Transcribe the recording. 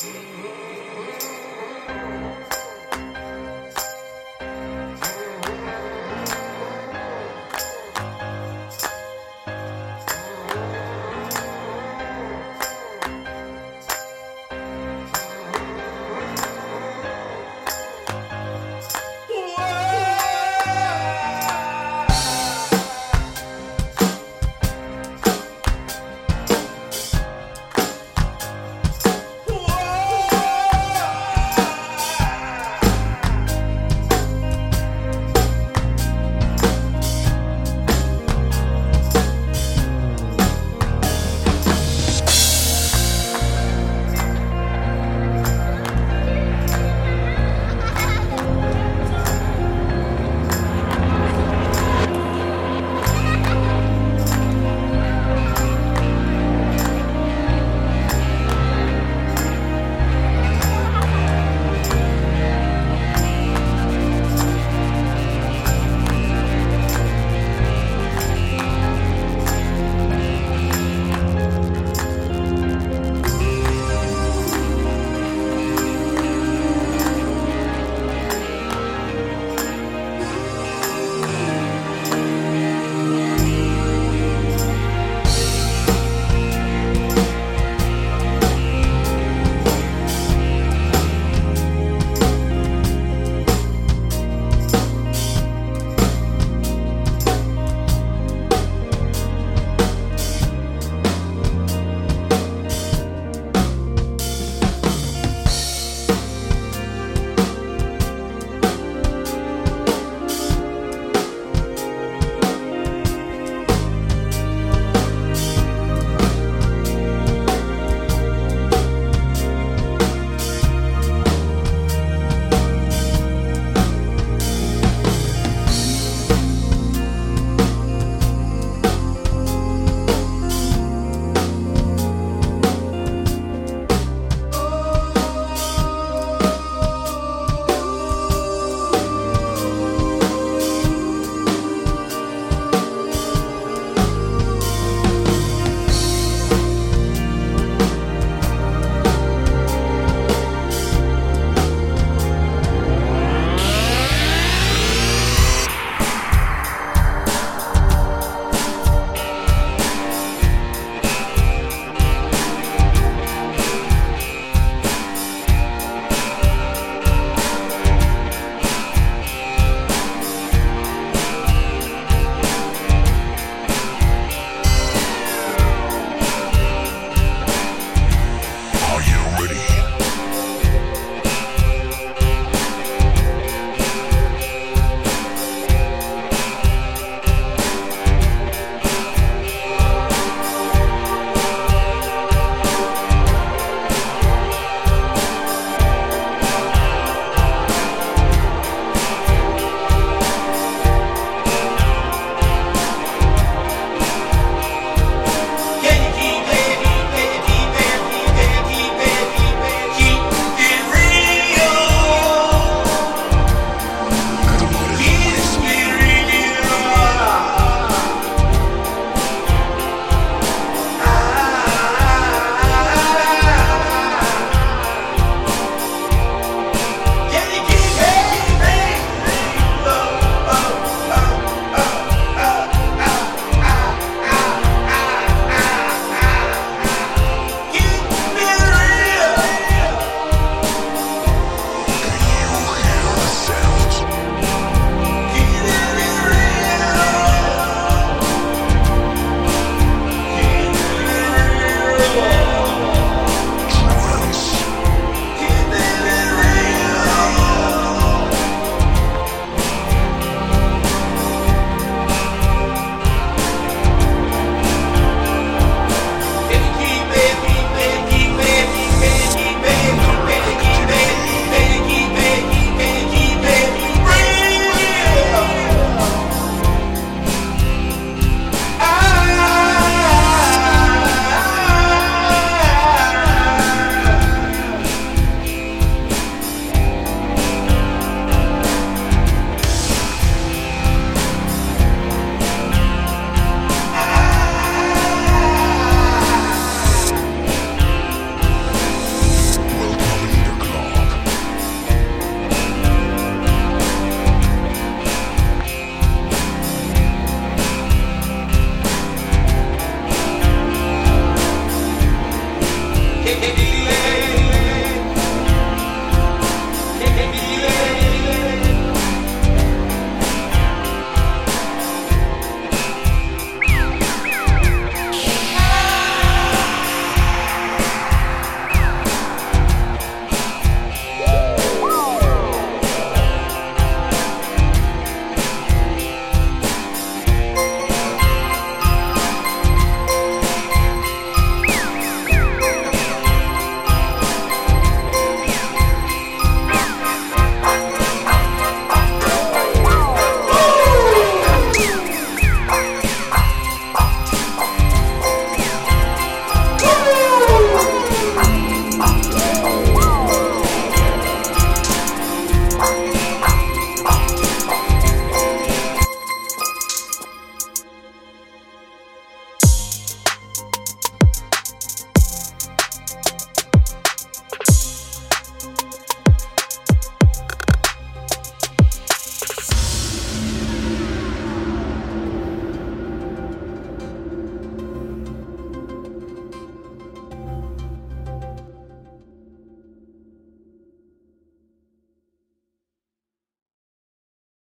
Oh,